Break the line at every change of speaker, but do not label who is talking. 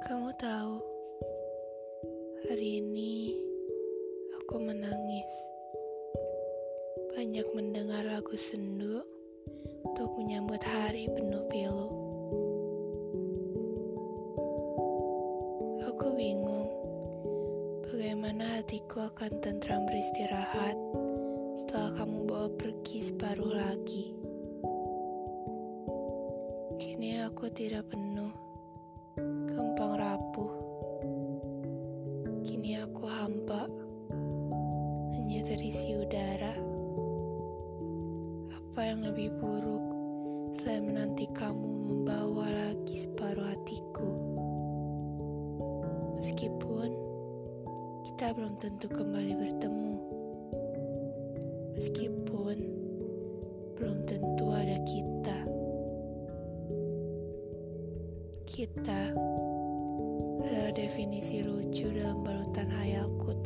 Kamu tahu, hari ini aku menangis. Banyak mendengar lagu sendu untuk menyambut hari penuh pilu. Aku bingung bagaimana hatiku akan tentram beristirahat setelah kamu bawa pergi separuh lagi. Kini aku tidak penuh Kini aku hampa, hanya terisi udara. Apa yang lebih buruk selain menanti kamu membawa lagi separuh hatiku? Meskipun kita belum tentu kembali bertemu, meskipun belum tentu ada kita. Kita adalah definisi lucu dalam balutan hayalku